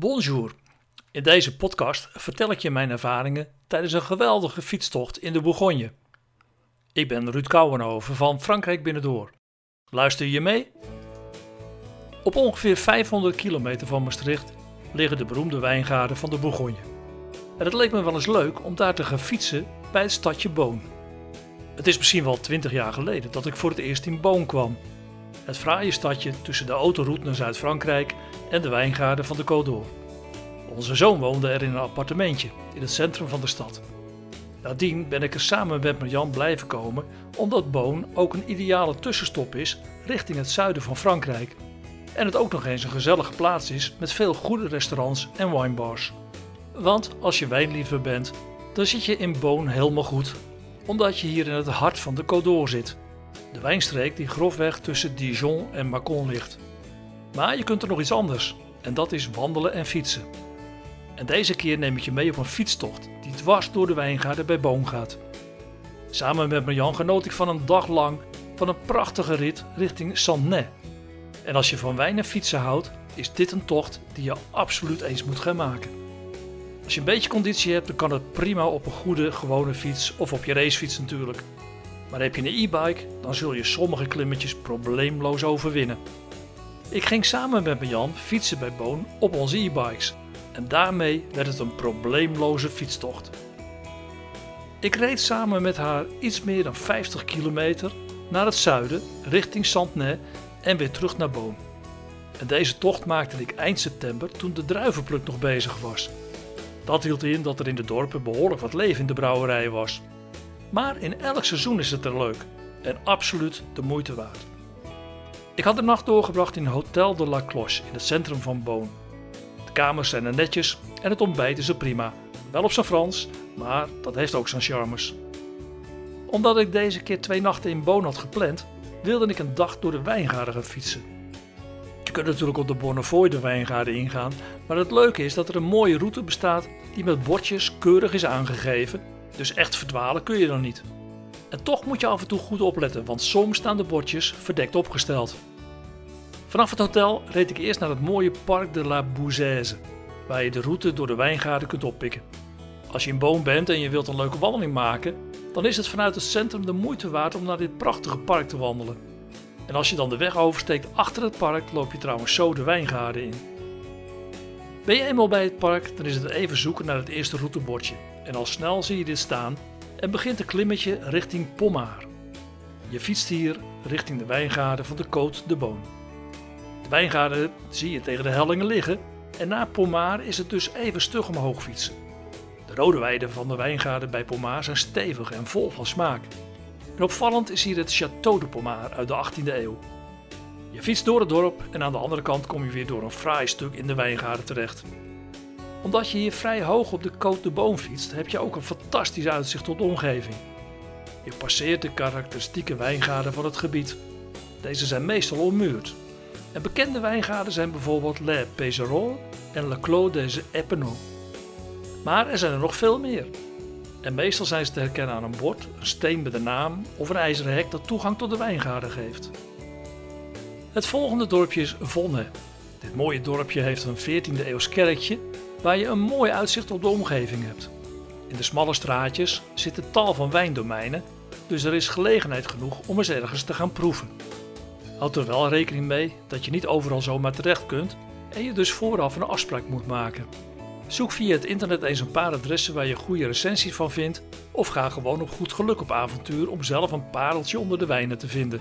Bonjour. In deze podcast vertel ik je mijn ervaringen tijdens een geweldige fietstocht in de Bourgogne. Ik ben Ruud Kouwenhoven van Frankrijk Binnendoor. Luister je mee? Op ongeveer 500 kilometer van Maastricht liggen de beroemde wijngaarden van de Bourgogne. En het leek me wel eens leuk om daar te gaan fietsen bij het stadje Boon. Het is misschien wel 20 jaar geleden dat ik voor het eerst in Boon kwam. Het fraaie stadje tussen de autoroute naar Zuid-Frankrijk en de wijngaarden van de Côte d'Or. Onze zoon woonde er in een appartementje in het centrum van de stad. Nadien ben ik er samen met Marjan blijven komen omdat Boon ook een ideale tussenstop is richting het zuiden van Frankrijk. En het ook nog eens een gezellige plaats is met veel goede restaurants en winebars. Want als je wijnliefhebber bent, dan zit je in Boon helemaal goed, omdat je hier in het hart van de Côte d'Or zit. De wijnstreek die grofweg tussen Dijon en Mâcon ligt. Maar je kunt er nog iets anders, en dat is wandelen en fietsen. En deze keer neem ik je mee op een fietstocht die dwars door de wijngaarden bij Boom gaat. Samen met Marjan genoot ik van een dag lang van een prachtige rit richting Sannay. En als je van wijn en fietsen houdt, is dit een tocht die je absoluut eens moet gaan maken. Als je een beetje conditie hebt, dan kan het prima op een goede, gewone fiets of op je racefiets natuurlijk. Maar heb je een e-bike, dan zul je sommige klimmetjes probleemloos overwinnen. Ik ging samen met Jan fietsen bij Boon op onze e-bikes en daarmee werd het een probleemloze fietstocht. Ik reed samen met haar iets meer dan 50 kilometer naar het zuiden richting Santnay en weer terug naar Boon. En deze tocht maakte ik eind september toen de druivenpluk nog bezig was. Dat hield in dat er in de dorpen behoorlijk wat leven in de brouwerij was. Maar in elk seizoen is het er leuk en absoluut de moeite waard. Ik had de nacht doorgebracht in Hotel de la Cloche in het centrum van Boon. De kamers zijn er netjes en het ontbijt is er prima. Wel op zijn Frans, maar dat heeft ook zijn charmes. Omdat ik deze keer twee nachten in Boon had gepland, wilde ik een dag door de wijngaarden gaan fietsen. Je kunt natuurlijk op de Bonnefoy de wijngaarden ingaan, maar het leuke is dat er een mooie route bestaat die met bordjes keurig is aangegeven, dus echt verdwalen kun je dan niet. En toch moet je af en toe goed opletten, want soms staan de bordjes verdekt opgesteld. Vanaf het hotel reed ik eerst naar het mooie Parc de la Bouzaise, waar je de route door de wijngaarden kunt oppikken. Als je in Boom bent en je wilt een leuke wandeling maken, dan is het vanuit het centrum de moeite waard om naar dit prachtige park te wandelen. En als je dan de weg oversteekt achter het park, loop je trouwens zo de wijngaarden in. Ben je eenmaal bij het park, dan is het even zoeken naar het eerste routebordje. En al snel zie je dit staan en begint een klimmetje richting Pommaar. Je fietst hier richting de wijngaarden van de Côte de Boon. De wijngaarden zie je tegen de hellingen liggen en na Pommaar is het dus even stug omhoog fietsen. De rode weiden van de wijngaarden bij Pommaar zijn stevig en vol van smaak. En opvallend is hier het Château de Pommaar uit de 18e eeuw. Je fietst door het dorp en aan de andere kant kom je weer door een fraai stuk in de wijngaarden terecht. Omdat je hier vrij hoog op de Côte de Boom fietst, heb je ook een fantastisch uitzicht op de omgeving. Je passeert de karakteristieke wijngaarden van het gebied. Deze zijn meestal ommuurd. En bekende wijngaarden zijn bijvoorbeeld Le Pézerolles en Le Clos des Epinaux. Maar er zijn er nog veel meer. En meestal zijn ze te herkennen aan een bord, een steen met een naam of een ijzeren hek dat toegang tot de wijngaarden geeft. Het volgende dorpje is Vonne. Dit mooie dorpje heeft een 14e eeuws kerkje waar je een mooi uitzicht op de omgeving hebt. In de smalle straatjes zitten tal van wijndomeinen, dus er is gelegenheid genoeg om eens ergens te gaan proeven. Houd er wel rekening mee dat je niet overal zomaar terecht kunt en je dus vooraf een afspraak moet maken. Zoek via het internet eens een paar adressen waar je goede recensies van vindt of ga gewoon op goed geluk op avontuur om zelf een pareltje onder de wijnen te vinden.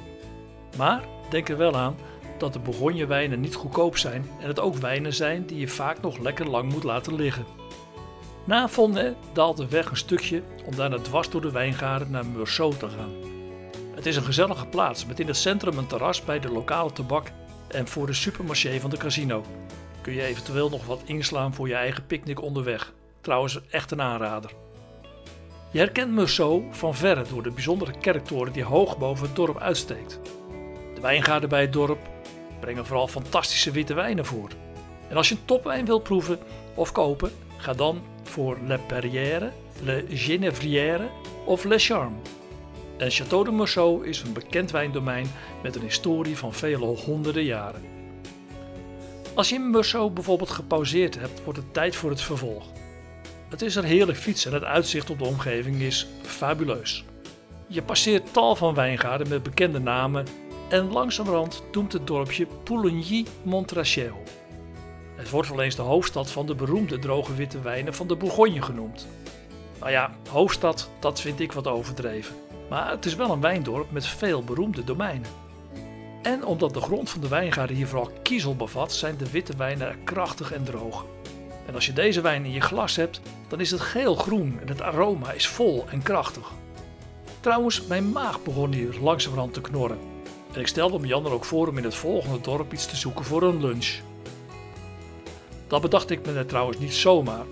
Maar denk er wel aan dat de Bourgogne wijnen niet goedkoop zijn en het ook wijnen zijn die je vaak nog lekker lang moet laten liggen. Na Vonne daalt de weg een stukje om daarna dwars door de wijngaarden naar Meursault te gaan. Het is een gezellige plaats met in het centrum een terras bij de lokale tabak en voor de supermarché van de casino. Kun je eventueel nog wat inslaan voor je eigen picknick onderweg. Trouwens echt een aanrader. Je herkent Meursault van verre door de bijzondere kerktoren die hoog boven het dorp uitsteekt. De wijngaarden bij het dorp brengen vooral fantastische witte wijnen voor. En als je een topwijn wilt proeven of kopen, ga dan voor Le Perrière, Le Genévrière of Le Charme. En Château de Meursault is een bekend wijndomein met een historie van vele honderden jaren. Als je in Meursault bijvoorbeeld gepauzeerd hebt, wordt het tijd voor het vervolg. Het is een heerlijk fietsen en het uitzicht op de omgeving is fabuleus. Je passeert tal van wijngaarden met bekende namen en langzamerhand doemt het dorpje Pouligny-Montrachel. Het wordt wel eens de hoofdstad van de beroemde droge witte wijnen van de Bourgogne genoemd. Nou ja, hoofdstad, dat vind ik wat overdreven. Maar het is wel een wijndorp met veel beroemde domeinen. En omdat de grond van de wijngaarden hier vooral kiezel bevat, zijn de witte wijnen krachtig en droog. En als je deze wijn in je glas hebt, dan is het geel-groen en het aroma is vol en krachtig. Trouwens, mijn maag begon hier langzamerhand te knorren. En ik stelde Jan er ook voor om in het volgende dorp iets te zoeken voor een lunch. Dat bedacht ik me net trouwens niet zomaar,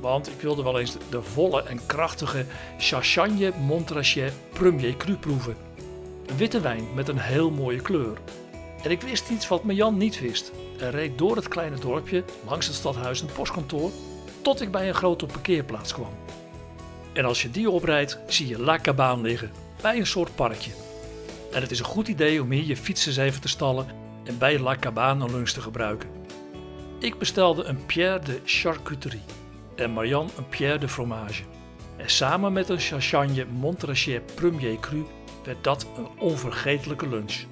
want ik wilde wel eens de volle en krachtige Chachagne Montrachet Premier Cru proeven. Witte wijn met een heel mooie kleur. En ik wist iets wat me Jan niet wist. En reed door het kleine dorpje, langs het stadhuis en het postkantoor, tot ik bij een grote parkeerplaats kwam. En als je die oprijdt, zie je La Cabane liggen, bij een soort parkje. En het is een goed idee om hier je fiets eens even te stallen en bij La Cabane een lunch te gebruiken. Ik bestelde een Pierre de Charcuterie en Marianne een Pierre de Fromage. En samen met een Chachagne Montrachet Premier Cru werd dat een onvergetelijke lunch.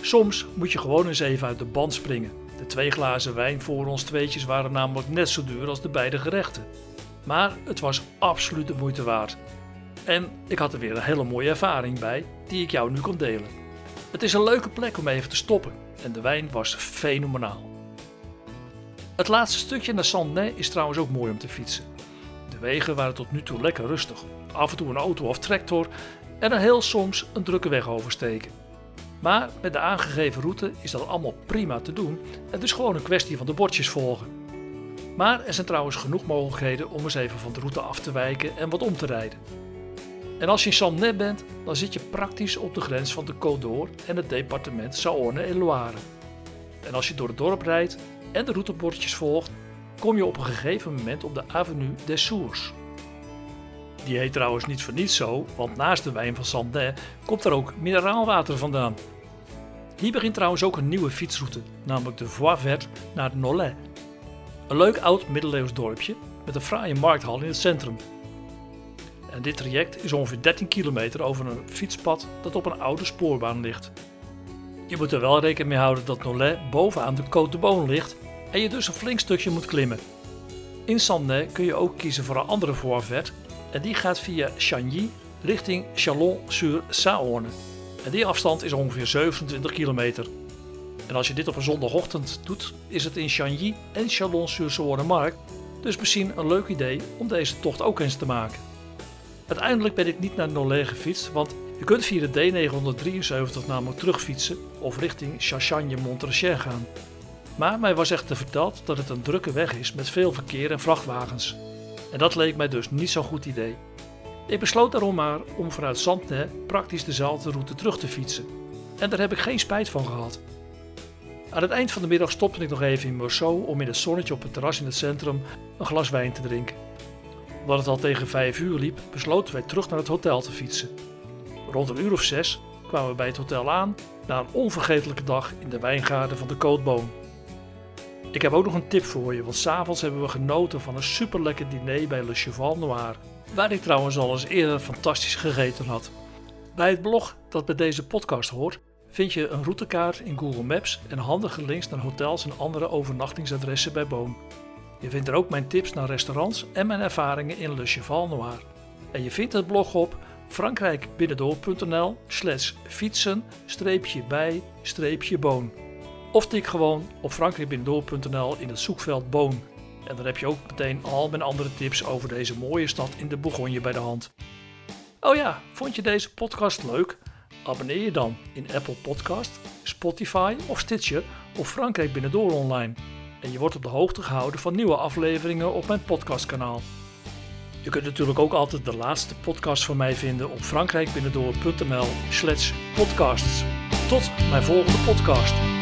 Soms moet je gewoon eens even uit de band springen. De twee glazen wijn voor ons tweetjes waren namelijk net zo duur als de beide gerechten. Maar het was absoluut de moeite waard. En ik had er weer een hele mooie ervaring bij, die ik jou nu kan delen. Het is een leuke plek om even te stoppen en de wijn was fenomenaal. Het laatste stukje naar Saint-Denis is trouwens ook mooi om te fietsen. De wegen waren tot nu toe lekker rustig. Af en toe een auto of tractor en dan heel soms een drukke weg oversteken. Maar met de aangegeven route is dat allemaal prima te doen. Het is gewoon een kwestie van de bordjes volgen. Maar er zijn trouwens genoeg mogelijkheden om eens even van de route af te wijken en wat om te rijden. En als je in Saint-Denis bent, dan zit je praktisch op de grens van de Côte d'Or en het departement Saône-et-Loire. En als je door het dorp rijdt en de routebordjes volgt, kom je op een gegeven moment op de Avenue des Sources. Die heet trouwens niet voor niets zo, want naast de wijn van Sandin komt er ook mineraalwater vandaan. Hier begint trouwens ook een nieuwe fietsroute, namelijk de Voie Verte naar Nollet. Een leuk oud middeleeuws dorpje met een fraaie markthal in het centrum. En dit traject is ongeveer 13 kilometer over een fietspad dat op een oude spoorbaan ligt. Je moet er wel rekening mee houden dat Nollet bovenaan de Côte de Beaune ligt en je dus een flink stukje moet klimmen. In Sandin kun je ook kiezen voor een andere Voie Verte en die gaat via Chagny richting Chalon-sur-Saône. En die afstand is ongeveer 27 kilometer. En als je dit op een zondagochtend doet, is het in Chagny en Chalon-sur-Saône markt, dus misschien een leuk idee om deze tocht ook eens te maken. Uiteindelijk ben ik niet naar Nolay gefietst, want je kunt via de D973 namelijk terugfietsen of richting Chachagne-Montrachet gaan. Maar mij was echt verteld dat het een drukke weg is met veel verkeer en vrachtwagens. En dat leek mij dus niet zo'n goed idee. Ik besloot daarom maar om vanuit Zandne praktisch dezelfde route terug te fietsen. En daar heb ik geen spijt van gehad. Aan het eind van de middag stopte ik nog even in Meursault om in het zonnetje op het terras in het centrum een glas wijn te drinken. Omdat het al tegen vijf uur liep, besloten wij terug naar het hotel te fietsen. Rond een uur of zes kwamen we bij het hotel aan na een onvergetelijke dag in de wijngaarden van de Cootboom. Ik heb ook nog een tip voor je, want s'avonds hebben we genoten van een super lekker diner bij Le Cheval Noir, waar ik trouwens al eens eerder fantastisch gegeten had. Bij het blog dat bij deze podcast hoort, vind je een routekaart in Google Maps en handige links naar hotels en andere overnachtingsadressen bij Boom. Je vindt er ook mijn tips naar restaurants en mijn ervaringen in Le Cheval Noir. En je vindt het blog op frankrijkbinnendoor.nl slash fietsen-bij-boon. Of tik gewoon op frankrijkbinnendoor.nl in het zoekveld Boon. En dan heb je ook meteen al mijn andere tips over deze mooie stad in de Bourgogne bij de hand. Oh ja, vond je deze podcast leuk? Abonneer je dan in Apple Podcast, Spotify of Stitcher of Frankrijk Binnendoor online. En je wordt op de hoogte gehouden van nieuwe afleveringen op mijn podcastkanaal. Je kunt natuurlijk ook altijd de laatste podcast van mij vinden op frankrijkbinnendoor.nl slash podcasts. Tot mijn volgende podcast.